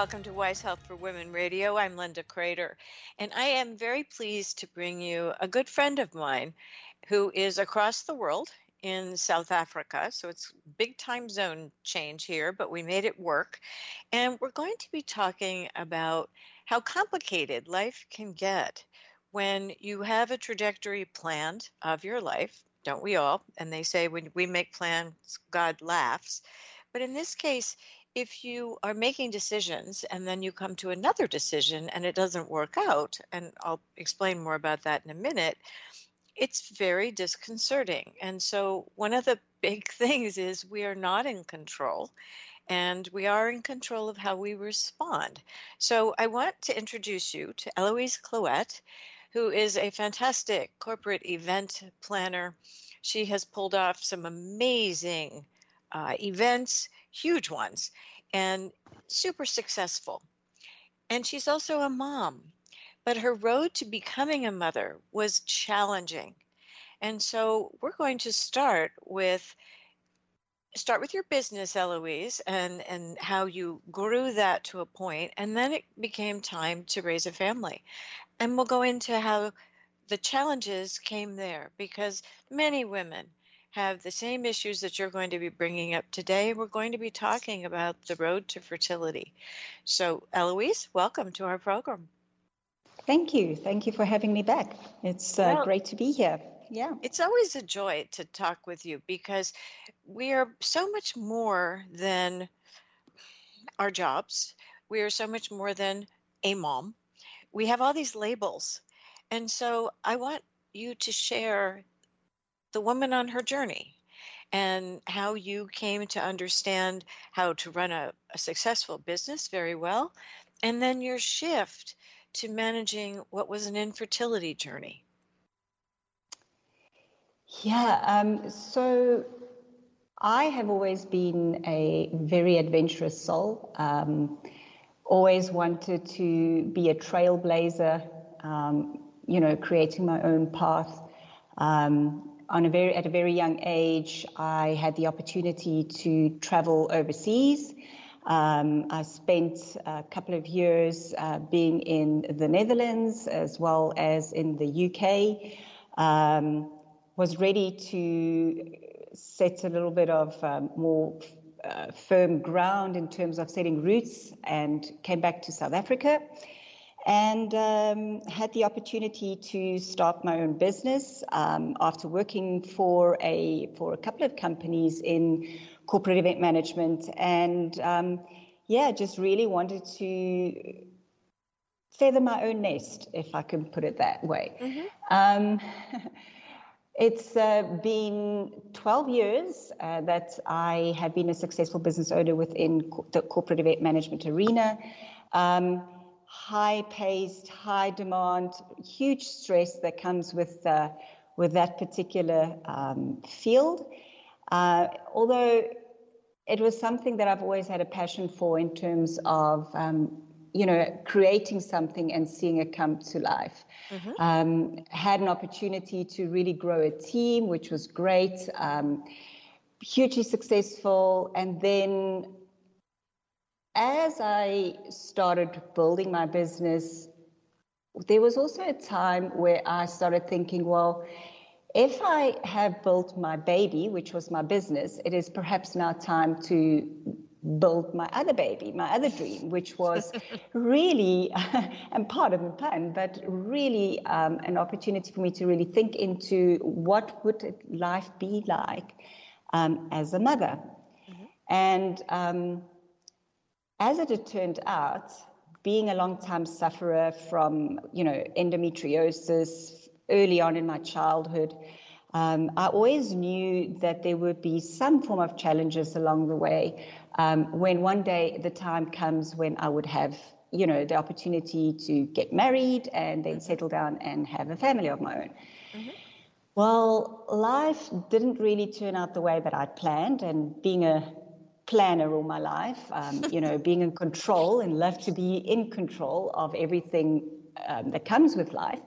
Welcome to Wise Health for Women Radio. I'm Linda Kreter, and I am very pleased to bring you a good friend of mine who is across the world in South Africa. So it's big time zone change here, but we made it work. And we're going to be talking about how complicated life can get when you have a trajectory planned of your life. Don't we all? And they say when we make plans, God laughs. But in this case, if you are making decisions and then you come to another decision and it doesn't work out, and I'll explain more about that in a minute, it's very disconcerting. And so, one of the big things is we are not in control and we are in control of how we respond. So, I want to introduce you to Elouise Cloete, who is a fantastic corporate event planner. She has pulled off some amazing uh, events huge ones, and super successful. And she's also a mom, but her road to becoming a mother was challenging. And so we're going to start with start with your business elouise and and how you grew that to a point and then it became time to raise a family and we'll go into how the challenges came there because many women have the same issues that you're going to be bringing up today. We're going to be talking about the road to fertility. So, Elouise, welcome to our program. Thank you. Thank you for having me back. It's uh, well, great to be here. Yeah. It's always a joy to talk with you because we are so much more than our jobs. We are so much more than a mom. We have all these labels. And so I want you to share the woman on her journey and how you came to understand how to run a, a, successful business very well, and then your shift to managing what was an infertility journey. Yeah, um, so I have always been a very adventurous soul. Um, always wanted to be a trailblazer, um, you know, creating my own path. Um, on a very at a very young age, I had the opportunity to travel overseas. Um, I spent a couple of years uh, being in the Netherlands as well as in the UK. Um, was ready to set a little bit of um, more uh, firm ground in terms of setting roots and came back to South Africa and um, had the opportunity to start my own business um, after working for a for a couple of companies in corporate event management, and um, yeah, just really wanted to feather my own nest, if I can put it that way. Mm-hmm. Um, it's uh, been 12 years uh, that I have been a successful business owner within co- the corporate event management arena. Um, high paced, high demand, huge stress that comes with, uh, with that particular um, field. Uh, although it was something that I've always had a passion for in terms of, um, you know, creating something and seeing it come to life. Mm-hmm. Um, had an opportunity to really grow a team, which was great, um, hugely successful, and then as I started building my business, there was also a time where I started thinking, well, if I have built my baby, which was my business, it is perhaps now time to build my other baby, my other dream, which was really, and part of the plan, but really um, an opportunity for me to really think into what would life be like um, as a mother. Mm-hmm. And um, as it had turned out, being a long-time sufferer from, you know, endometriosis early on in my childhood, Um, I always knew that there would be some form of challenges along the way. Um, when one day the time comes when I would have, you know, the opportunity to get married and then settle down and have a family of my own. Mm-hmm. Well, life didn't really turn out the way that I'd planned, and being a planner all my life, um, you know, being in control and love to be in control of everything um, that comes with life.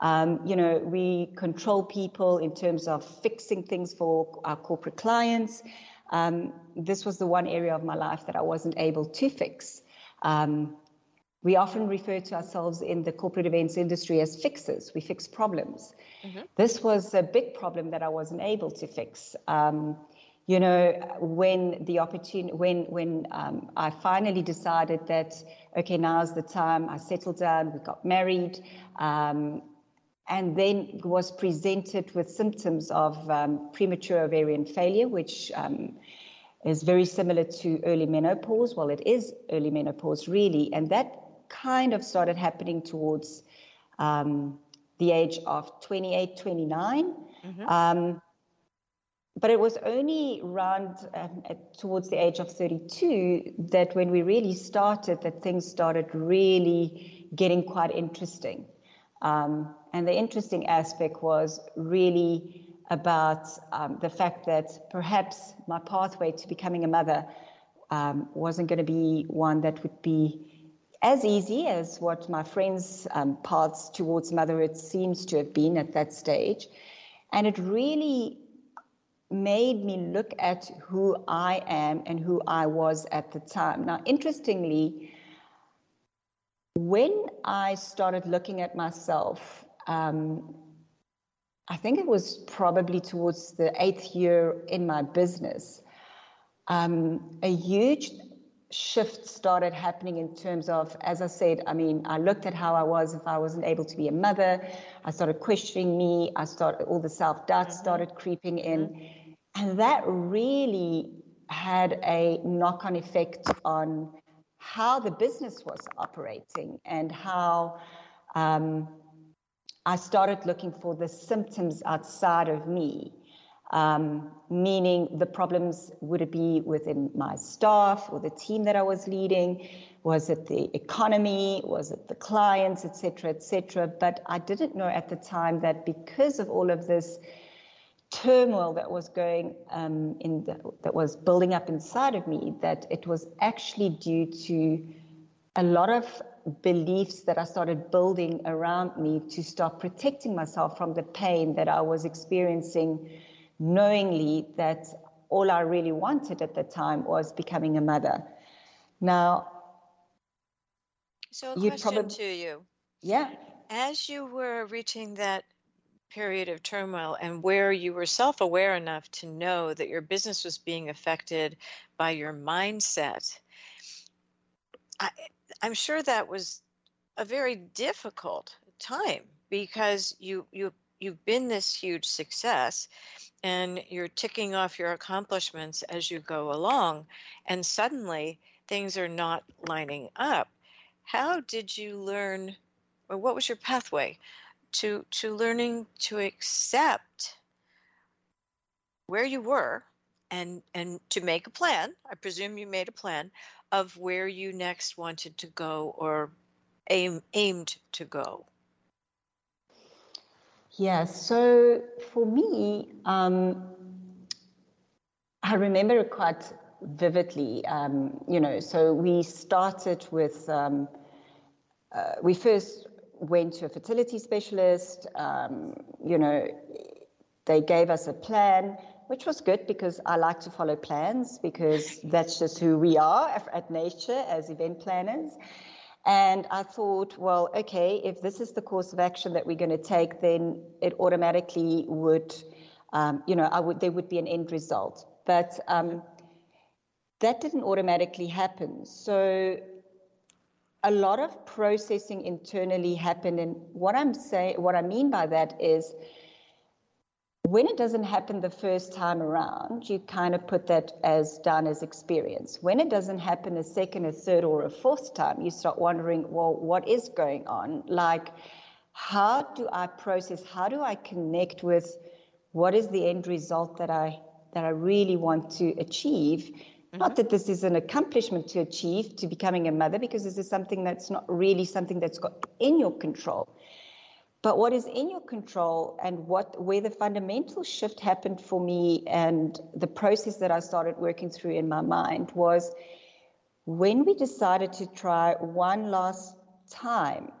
Um, you know, we control people in terms of fixing things for our corporate clients. Um, this was the one area of my life that I wasn't able to fix. Um, we often refer to ourselves in the corporate events industry as fixers. We fix problems. Mm-hmm. This was a big problem that I wasn't able to fix. Um, you know, when the opportunity, when when um, I finally decided that okay, now's the time. I settled down. We got married. Um, and then was presented with symptoms of um, premature ovarian failure, which um, is very similar to early menopause. Well, it is early menopause, really. And that kind of started happening towards um, the age of 28, 29. Mm-hmm. But it was only around um, at, towards the age of 32 that when we really started, that things started really getting quite interesting. Um, and the interesting aspect was really about um, the fact that perhaps my pathway to becoming a mother um, wasn't going to be one that would be as easy as what my friends' um, paths towards motherhood seems to have been at that stage. And it really made me look at who I am and who I was at the time. Now, interestingly, when I started looking at myself, um, I think it was probably towards the eighth year in my business, um, a huge shift started happening in terms of, as I said, I mean, I looked at how I was if I wasn't able to be a mother. I started questioning me. I started, all the self doubt mm-hmm. started creeping in. And that really had a knock on effect on how the business was operating and how um, I started looking for the symptoms outside of me, um, meaning the problems would it be within my staff or the team that I was leading? Was it the economy? Was it the clients, et cetera, et cetera? But I didn't know at the time that because of all of this turmoil that was going um, in the, that was building up inside of me that it was actually due to a lot of beliefs that I started building around me to start protecting myself from the pain that I was experiencing, knowingly that all I really wanted at the time was becoming a mother. Now, so a question probably, to you. Yeah. As you were reaching that period of turmoil and where you were self aware enough to know that your business was being affected by your mindset, I, I'm sure that was a very difficult time because you you you've been this huge success and you're ticking off your accomplishments as you go along and suddenly things are not lining up. How did you learn or what was your pathway to to learning to accept where you were and and to make a plan. I presume you made a plan of where you next wanted to go or aim, aimed to go. Yeah so for me um, i remember it quite vividly um, you know so we started with um, uh, we first went to a fertility specialist. Um, you know, they gave us a plan, which was good because I like to follow plans because that's just who we are at Nature as event planners. And I thought, well, okay, if this is the course of action that we're going to take, then it automatically would, um, you know, I would there would be an end result. But um, that didn't automatically happen. So a lot of processing internally happened. And what I'm saying, what I mean by that is when it doesn't happen the first time around, you kind of put that as done as experience. When it doesn't happen a second, a third, or a fourth time, you start wondering, well, what is going on? Like, how do I process? How do I connect with what is the end result that I that I really want to achieve. Mm-hmm. Not that this is an accomplishment to achieve to becoming a mother, because this is something that's not really something that's got in your control. But what is in your control and what where the fundamental shift happened for me and the process that I started working through in my mind was when we decided to try one last time.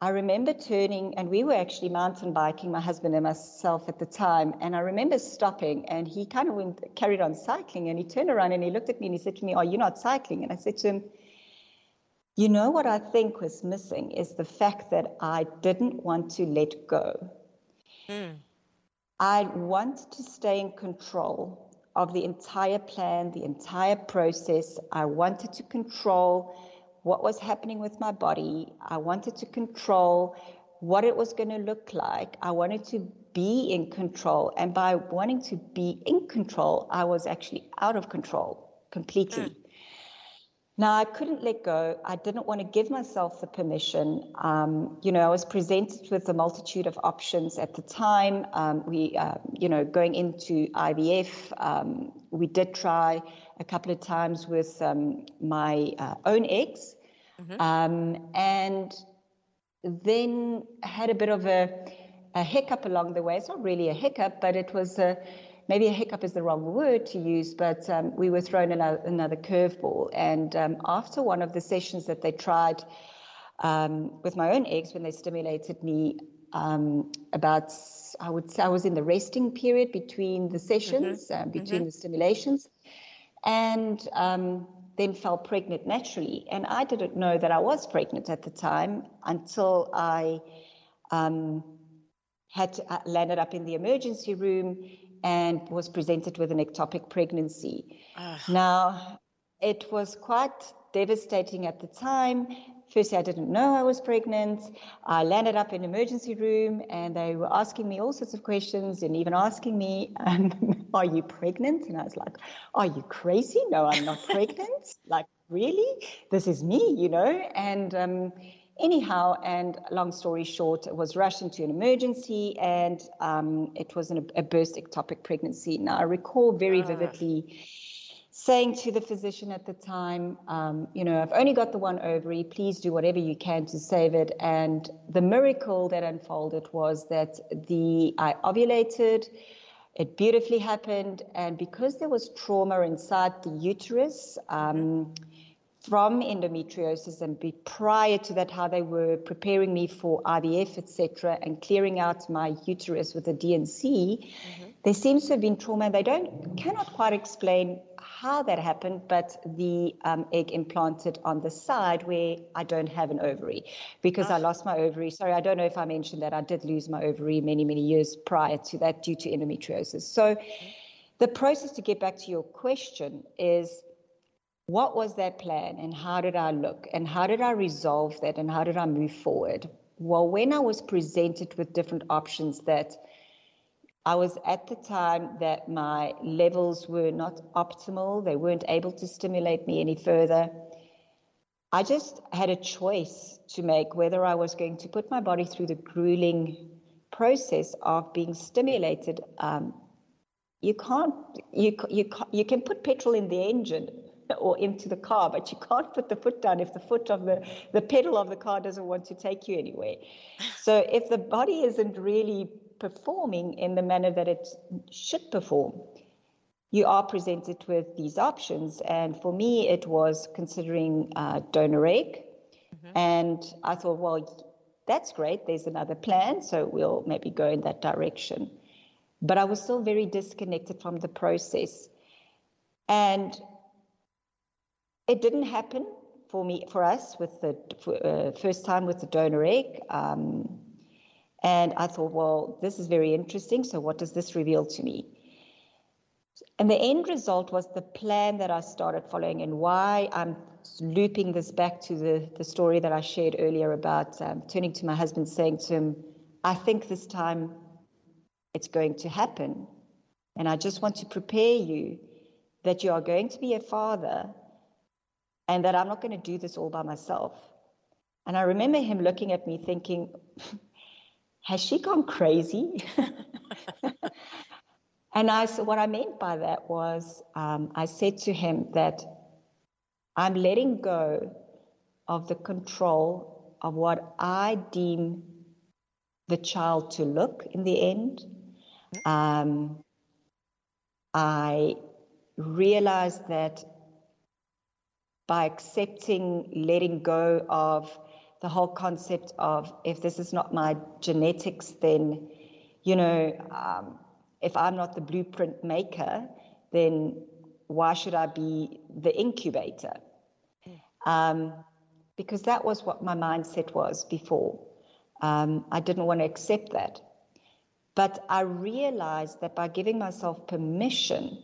I remember turning, and we were actually mountain biking, my husband and myself at the time. And I remember stopping, and he kind of went, carried on cycling. And he turned around and he looked at me and he said to me, Are you not cycling? And I said to him, you know what I think was missing is the fact that I didn't want to let go. Mm. I wanted to stay in control of the entire plan, the entire process. I wanted to control what was happening with my body. I wanted to control what it was going to look like. I wanted to be in control. And by wanting to be in control, I was actually out of control completely. Mm. Now, I couldn't let go. I didn't want to give myself the permission. Um, you know, I was presented with a multitude of options at the time. Um, we, uh, you know, going into IVF, um, we did try a couple of times with um, my uh, own eggs, mm-hmm. Um, and then had a bit of a, a hiccup along the way. It's not really a hiccup, but it was a maybe a hiccup is the wrong word to use, but um, we were thrown another, another curveball. And um, after one of the sessions that they tried um, with my own eggs, when they stimulated me um, about, I would say I was in the resting period between the sessions, mm-hmm. uh, between mm-hmm. the stimulations, and um, then fell pregnant naturally. And I didn't know that I was pregnant at the time until I um, had uh, landed up in the emergency room and was presented with an ectopic pregnancy. Ugh. Now, it was quite devastating at the time. Firstly, I didn't know I was pregnant. I landed up in emergency room and they were asking me all sorts of questions and even asking me, um, Are you pregnant? And I was like, Are you crazy? No, I'm not pregnant. like, really? This is me, you know? And um, anyhow, and long story short, it was rushed into an emergency and um, it was an, a burst ectopic pregnancy. Now, I recall very ah. Saying to the physician at the time, um, you know, I've only got the one ovary, please do whatever you can to save it. And the miracle that unfolded was that the I ovulated. It beautifully happened, and because there was trauma inside the uterus, um, mm-hmm from endometriosis and be prior to that how they were preparing me for IVF, etc., and clearing out my uterus with a D&C, mm-hmm. there seems to have been trauma. They don't cannot quite explain how that happened, but the um, egg implanted on the side where I don't have an ovary because oh. I lost my ovary. Sorry, I don't know if I mentioned that I did lose my ovary many many years prior to that due to endometriosis. So. Mm-hmm. The process to get back to your question is what was that plan and how did I look and how did I resolve that and how did I move forward? Well, when I was presented with different options that I was at the time that my levels were not optimal, they weren't able to stimulate me any further. I just had a choice to make whether I was going to put my body through the grueling process of being stimulated. Um, you can't, you, you, you can put petrol in the engine, or into the car, but you can't put the foot down if the foot of the, the pedal of the car doesn't want to take you anywhere. So if the body isn't really performing in the manner that it should perform, you are presented with these options. And for me, it was considering uh, donor egg. Mm-hmm. And I thought, well, that's great. There's another plan. So we'll maybe go in that direction. But I was still very disconnected from the process. And it didn't happen for me, for us, with the uh, first time with the donor egg. Um, and I thought, well, this is very interesting. So, what does this reveal to me? And the end result was the plan that I started following, and why I'm looping this back to the, the story that I shared earlier about um, turning to my husband, saying to him, I think this time it's going to happen. And I just want to prepare you that you are going to be a father and that I'm not going to do this all by myself. And I remember him looking at me thinking, has she gone crazy? And I said, what I meant by that was, um, I said to him that I'm letting go of the control of what I deem the child to look in the end. Um, I realized that by accepting letting go of the whole concept of if this is not my genetics, then, you know, um, if I'm not the blueprint maker, then why should I be the incubator? Um, because that was what my mindset was before. Um, I didn't want to accept that. But I realized that by giving myself permission,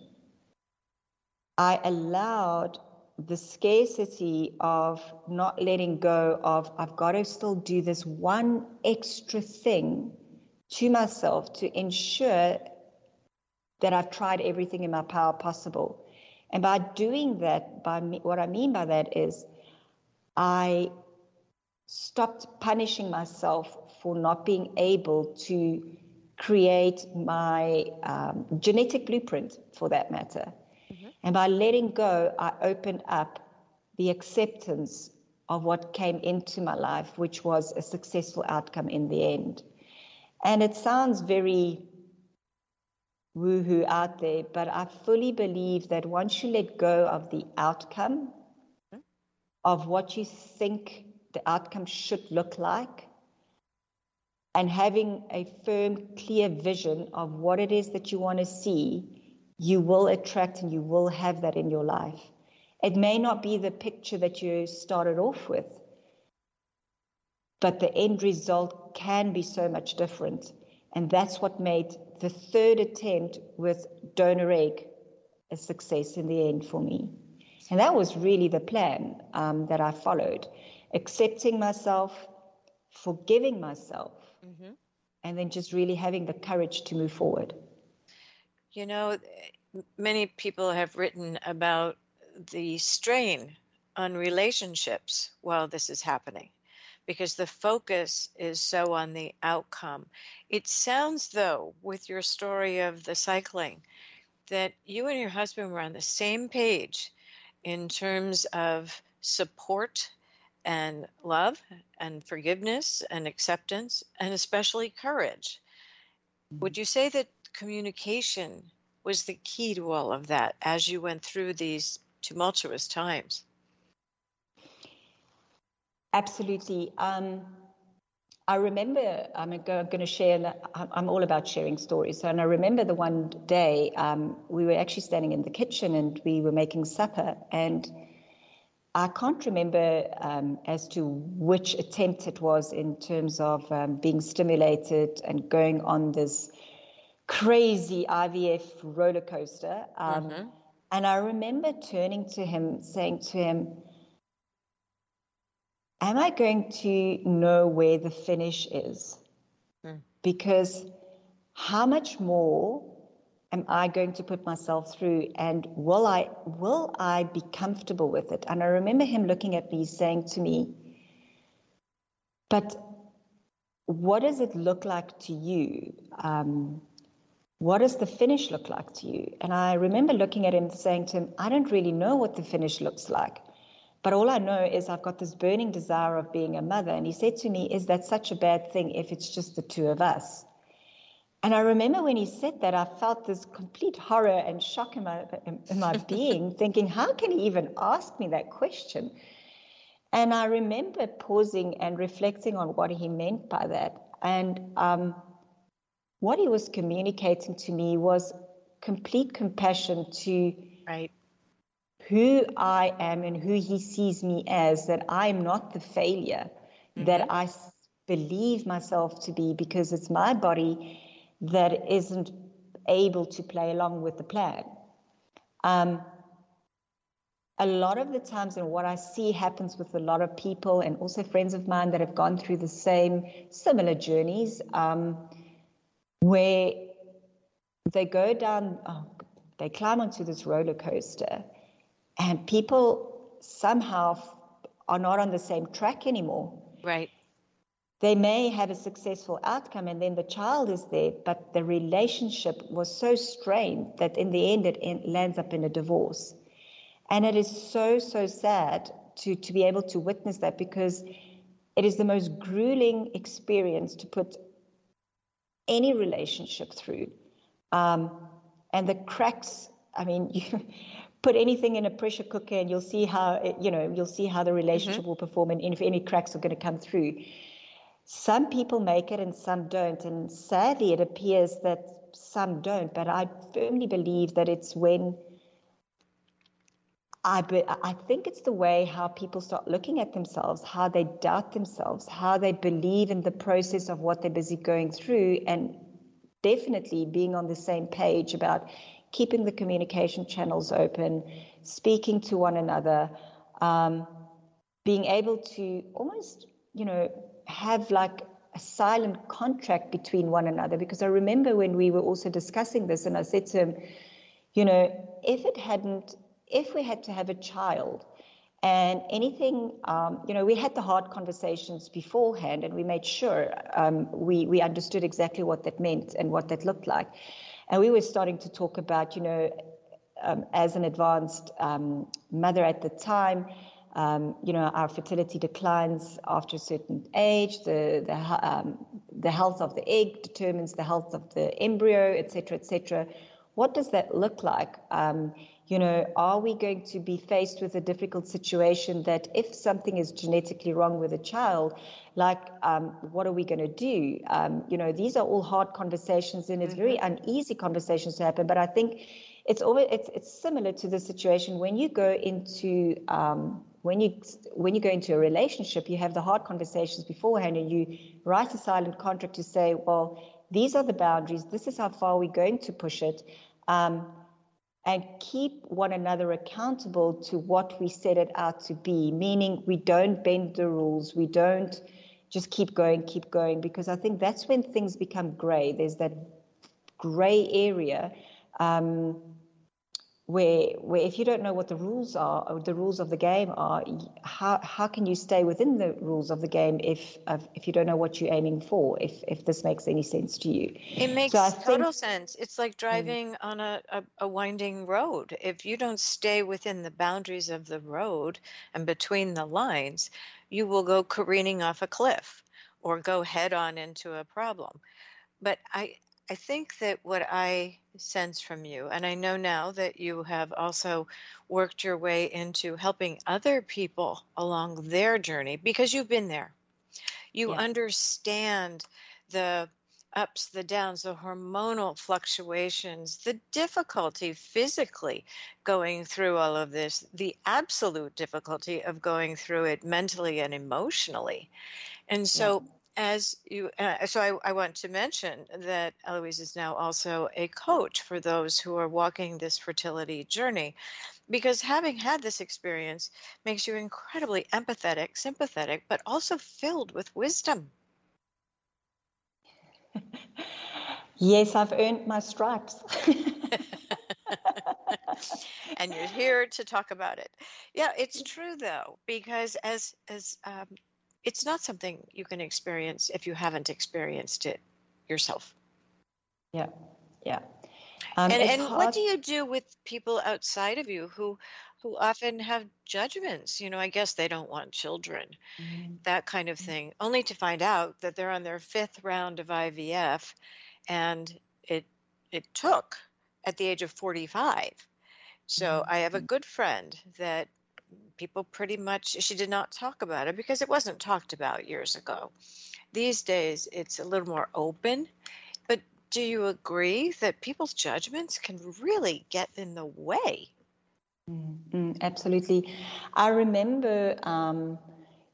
I allowed the scarcity of not letting go of, I've got to still do this one extra thing to myself to ensure that I've tried everything in my power possible. And by doing that, by me, what I mean by that is I stopped punishing myself for not being able to create my um, genetic blueprint for that matter. And by letting go, I opened up the acceptance of what came into my life, which was a successful outcome in the end. And it sounds very woohoo out there, but I fully believe that once you let go of the outcome of what you think the outcome should look like, and having a firm, clear vision of what it is that you want to see, you will attract and you will have that in your life. It may not be the picture that you started off with, but the end result can be so much different. And that's what made the third attempt with donor egg a success in the end for me. And that was really the plan um, that I followed accepting myself, forgiving myself, mm-hmm. and then just really having the courage to move forward. You know, many people have written about the strain on relationships while this is happening because the focus is so on the outcome. It sounds, though, with your story of the cycling, that you and your husband were on the same page in terms of support and love and forgiveness and acceptance and especially courage. Mm-hmm. Would you say that communication was the key to all of that as you went through these tumultuous times? Absolutely. Um, I remember, I'm going to share, I'm all about sharing stories. and I remember the one day um, we were actually standing in the kitchen and we were making supper. And I can't remember um, as to which attempt it was in terms of um, being stimulated and going on this crazy IVF roller coaster. Um, mm-hmm. And I remember turning to him, saying to him, Am I going to know where the finish is? Mm. Because how much more am I going to put myself through and will I will I be comfortable with it? And I remember him looking at me saying to me, but what does it look like to you? Um, what does the finish look like to you? And I remember looking at him saying to him, I don't really know what the finish looks like. But all I know is I've got this burning desire of being a mother. And he said to me, Is that such a bad thing if it's just the two of us? And I remember when he said that, I felt this complete horror and shock in my, in my being, thinking, how can he even ask me that question? And I remember pausing and reflecting on what he meant by that. And um, what he was communicating to me was complete compassion to right. who I am and who he sees me as, that I'm not the failure mm-hmm. that I believe myself to be because it's my body that isn't able to play along with the plan. Um, a lot of the times, and what I see happens with a lot of people, and also friends of mine that have gone through the same similar journeys, um, where they go down, oh, they climb onto this roller coaster, and people somehow are not on the same track anymore. Right they may have a successful outcome and then the child is there, but the relationship was so strained that in the end it lands up in a divorce. And it is so, so sad to, to be able to witness that because it is the most grueling experience to put any relationship through. Um, and the cracks, I mean, you put anything in a pressure cooker and you'll see how, it, you know, you'll see how the relationship mm-hmm. will perform and if any cracks are going to come through. Some people make it and some don't. And sadly, it appears that some don't. But I firmly believe that it's when I, be, I think it's the way how people start looking at themselves, how they doubt themselves, how they believe in the process of what they're busy going through, and definitely being on the same page about keeping the communication channels open, speaking to one another, um, being able to almost, you know, have like a silent contract between one another. Because I remember when we were also discussing this, and I said to him, you know, if it hadn't, if we had to have a child, and anything, um, you know, we had the hard conversations beforehand, and we made sure um, we we understood exactly what that meant and what that looked like, and we were starting to talk about, you know, um, as an advanced um, mother at the time, um, you know, our fertility declines after a certain age. The the um, the health of the egg determines the health of the embryo, et cetera, et cetera. What does that look like? You know, are we going to be faced with a difficult situation that if something is genetically wrong with a child, like um, what are we going to do? Um, you know, these are all hard conversations, and it's mm-hmm. very uneasy conversations to happen. But I think it's always it's it's similar to the situation when you go into um, when you when you go into a relationship, you have the hard conversations beforehand, and you write a silent contract to say, well, these are the boundaries. This is how far we're going to push it, um, and keep one another accountable to what we set it out to be. Meaning, we don't bend the rules. We don't just keep going, keep going, because I think that's when things become grey. There's that grey area. Um, where where if you don't know what the rules are or the rules of the game are how how can you stay within the rules of the game if if you don't know what you're aiming for if if this makes any sense to you it makes so total think, sense it's like hmm. driving mm. on a, a, a winding road if you don't stay within the boundaries of the road and between the lines you will go careening off a cliff or go head on into a problem but i I think that what I sense from you, and I know now that you have also worked your way into helping other people along their journey because you've been there. You yeah. understand the ups, the downs, the hormonal fluctuations, the difficulty physically going through all of this, the absolute difficulty of going through it mentally and emotionally. And so yeah as you, uh, so I, I, want to mention that Elouise is now also a coach for those who are walking this fertility journey, because having had this experience makes you incredibly empathetic, sympathetic, but also filled with wisdom. yes, I've earned my stripes. and you're here to talk about it. Yeah, it's true though, because as as um, it's not something you can experience if you haven't experienced it yourself. Yeah, yeah. Um, and and what do you do with people outside of you who who often have judgments? You know, I guess they don't want children, mm-hmm. that kind of thing, only to find out that they're on their fifth round of IVF, and it it took at the age of 45. So mm-hmm. I have a good friend that people pretty much she did not talk about it because it wasn't talked about years ago. These days it's a little more open but do you agree that people's judgments can really get in the way? Mm, absolutely. I remember um,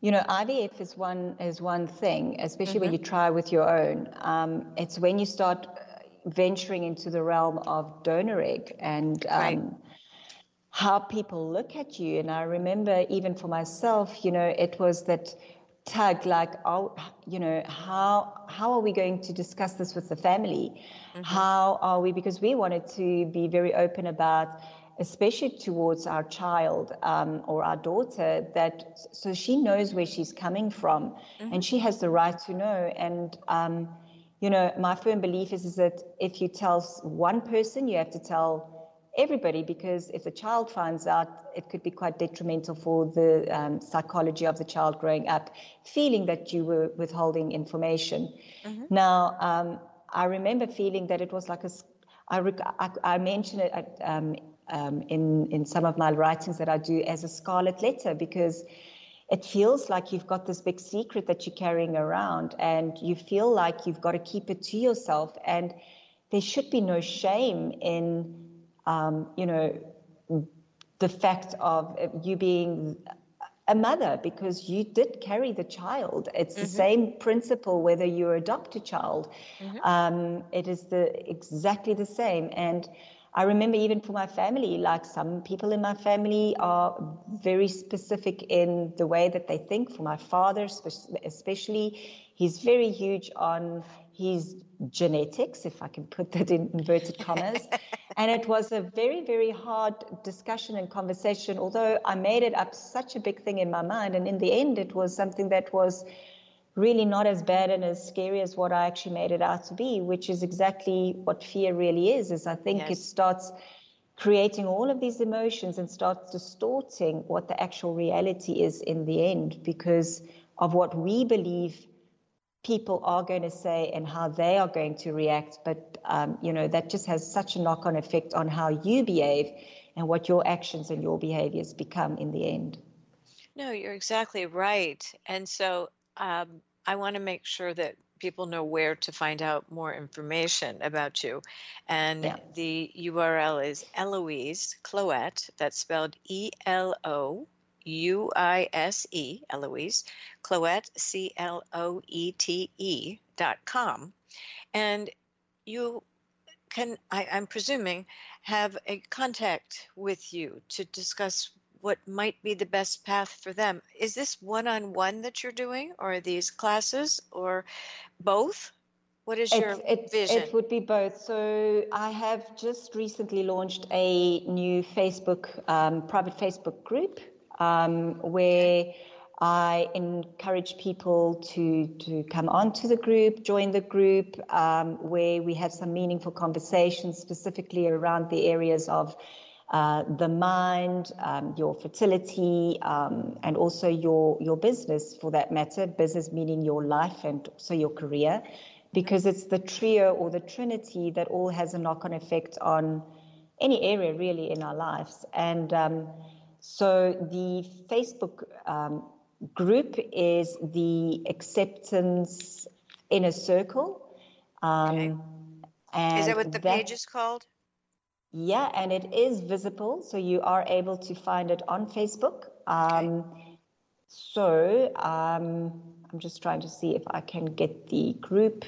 you know ivf is one is one thing especially mm-hmm. when you try with your own. Um, it's when you start venturing into the realm of donor egg and um, right how people look at you. And I remember even for myself, you know, it was that tug like, oh, you know, how how are we going to discuss this with the family? Mm-hmm. How are we? Because we wanted to be very open about especially towards our child um, or our daughter, that so she knows where she's coming from mm-hmm. and she has the right to know. And, um, you know, my firm belief is, is that if you tell one person, you have to tell everybody because if the child finds out, it could be quite detrimental for the um, psychology of the child growing up, feeling that you were withholding information. Mm-hmm. Now, um, I remember feeling that it was like a I, rec- I, I mention it at, um, um, in in some of my writings that I do as a scarlet letter because it feels like you've got this big secret that you're carrying around and you feel like you've got to keep it to yourself and there should be no shame in um, you know the fact of you being a mother because you did carry the child. It's mm-hmm. the same principle whether you adopt a child. Mm-hmm. Um, it is the exactly the same. And I remember even for my family, like some people in my family are very specific in the way that they think. For my father, especially, he's very huge on his genetics, if I can put that in inverted commas. and it was a very, very hard discussion and conversation, although I made it up such a big thing in my mind. And in the end, it was something that was really not as bad and as scary as what I actually made it out to be, which is exactly what fear really is, is I think yes. it starts creating all of these emotions and starts distorting what the actual reality is in the end because of what we believe people are going to say and how they are going to react. But, um, you know, that just has such a knock on effect on how you behave and what your actions and your behaviors become in the end. No, you're exactly right. And so um, I want to make sure that people know where to find out more information about you. And yeah. the URL is Elouise Cloete, that's spelled E L O U I S E, Elouise, Cloete, C L O E T E dot com. And you can, I, I'm presuming, have a contact with you to discuss what might be the best path for them. Is this one on one that you're doing, or are these classes, or both? What is your it, vision? It would be both. So I have just recently launched a new Facebook, um, private Facebook group um, where I encourage people to, to come onto the group, join the group, um, where we have some meaningful conversations specifically around the areas of uh, the mind, um, your fertility, um, and also your your business for that matter. Business meaning your life and also your career, because it's the trio or the trinity that all has a knock-on effect on any area really in our lives. And um, so the Facebook um, group is the acceptance inner circle. Um, okay. And is that what the that, page is called? Yeah, and it is visible, so you are able to find it on Facebook. Um, okay. So um, I'm just trying to see if I can get the group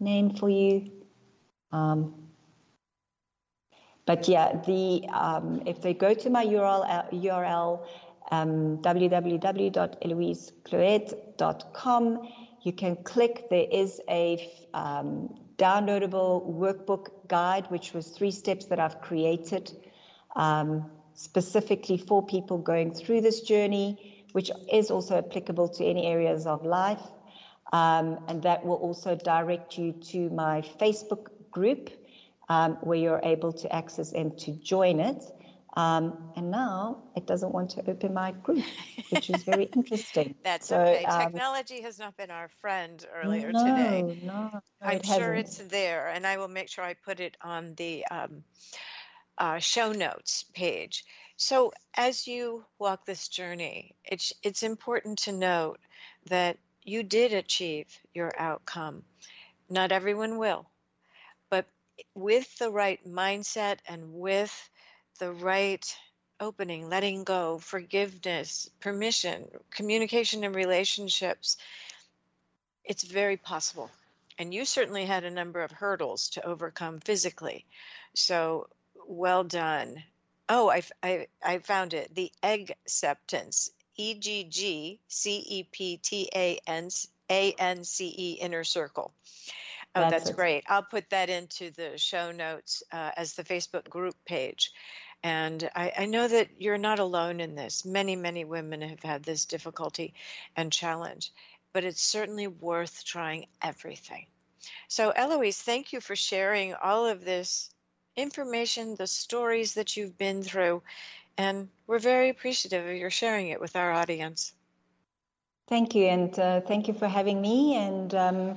name for you. Um, but yeah, the um, if they go to my URL, URL um, www.elouisecloete.com, you can click. There is a um, downloadable workbook guide, which was three steps that I've created um, specifically for people going through this journey, which is also applicable to any areas of life. Um, and that will also direct you to my Facebook group um, where you're able to access and to join it. Um, and now it doesn't want to open my group, which is very interesting. That's so, okay. Um, Technology has not been our friend earlier no, today. No, no, I'm it sure hasn't. it's there, and I will make sure I put it on the um, uh, show notes page. So as you walk this journey, it's it's important to note that you did achieve your outcome. Not everyone will with the right mindset and with the right opening, letting go, forgiveness, permission, communication and relationships, it's very possible. And you certainly had a number of hurdles to overcome physically. So well done. Oh, I, I, I found it. The egg acceptance, E G G C E P T A N A N C E inner circle. Oh, that's, that's great. I'll put that into the show notes uh, as the Facebook group page. And I, I, know that you're not alone in this. Many, many women have had this difficulty and challenge, but it's certainly worth trying everything. So, Elouise, thank you for sharing all of this information, the stories that you've been through, and we're very appreciative of your sharing it with our audience. Thank you, and uh, thank you for having me. And um,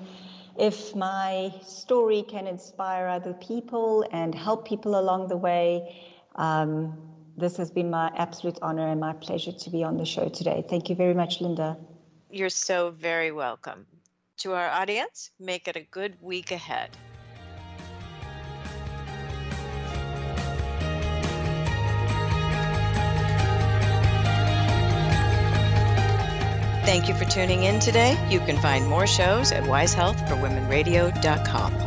if my story can inspire other people and help people along the way, um, this has been my absolute honor and my pleasure to be on the show today. Thank you very much, Linda. You're so very welcome. To our audience, make it a good week ahead. Thank you for tuning in today. You can find more shows at wisehealthforwomenradio.com.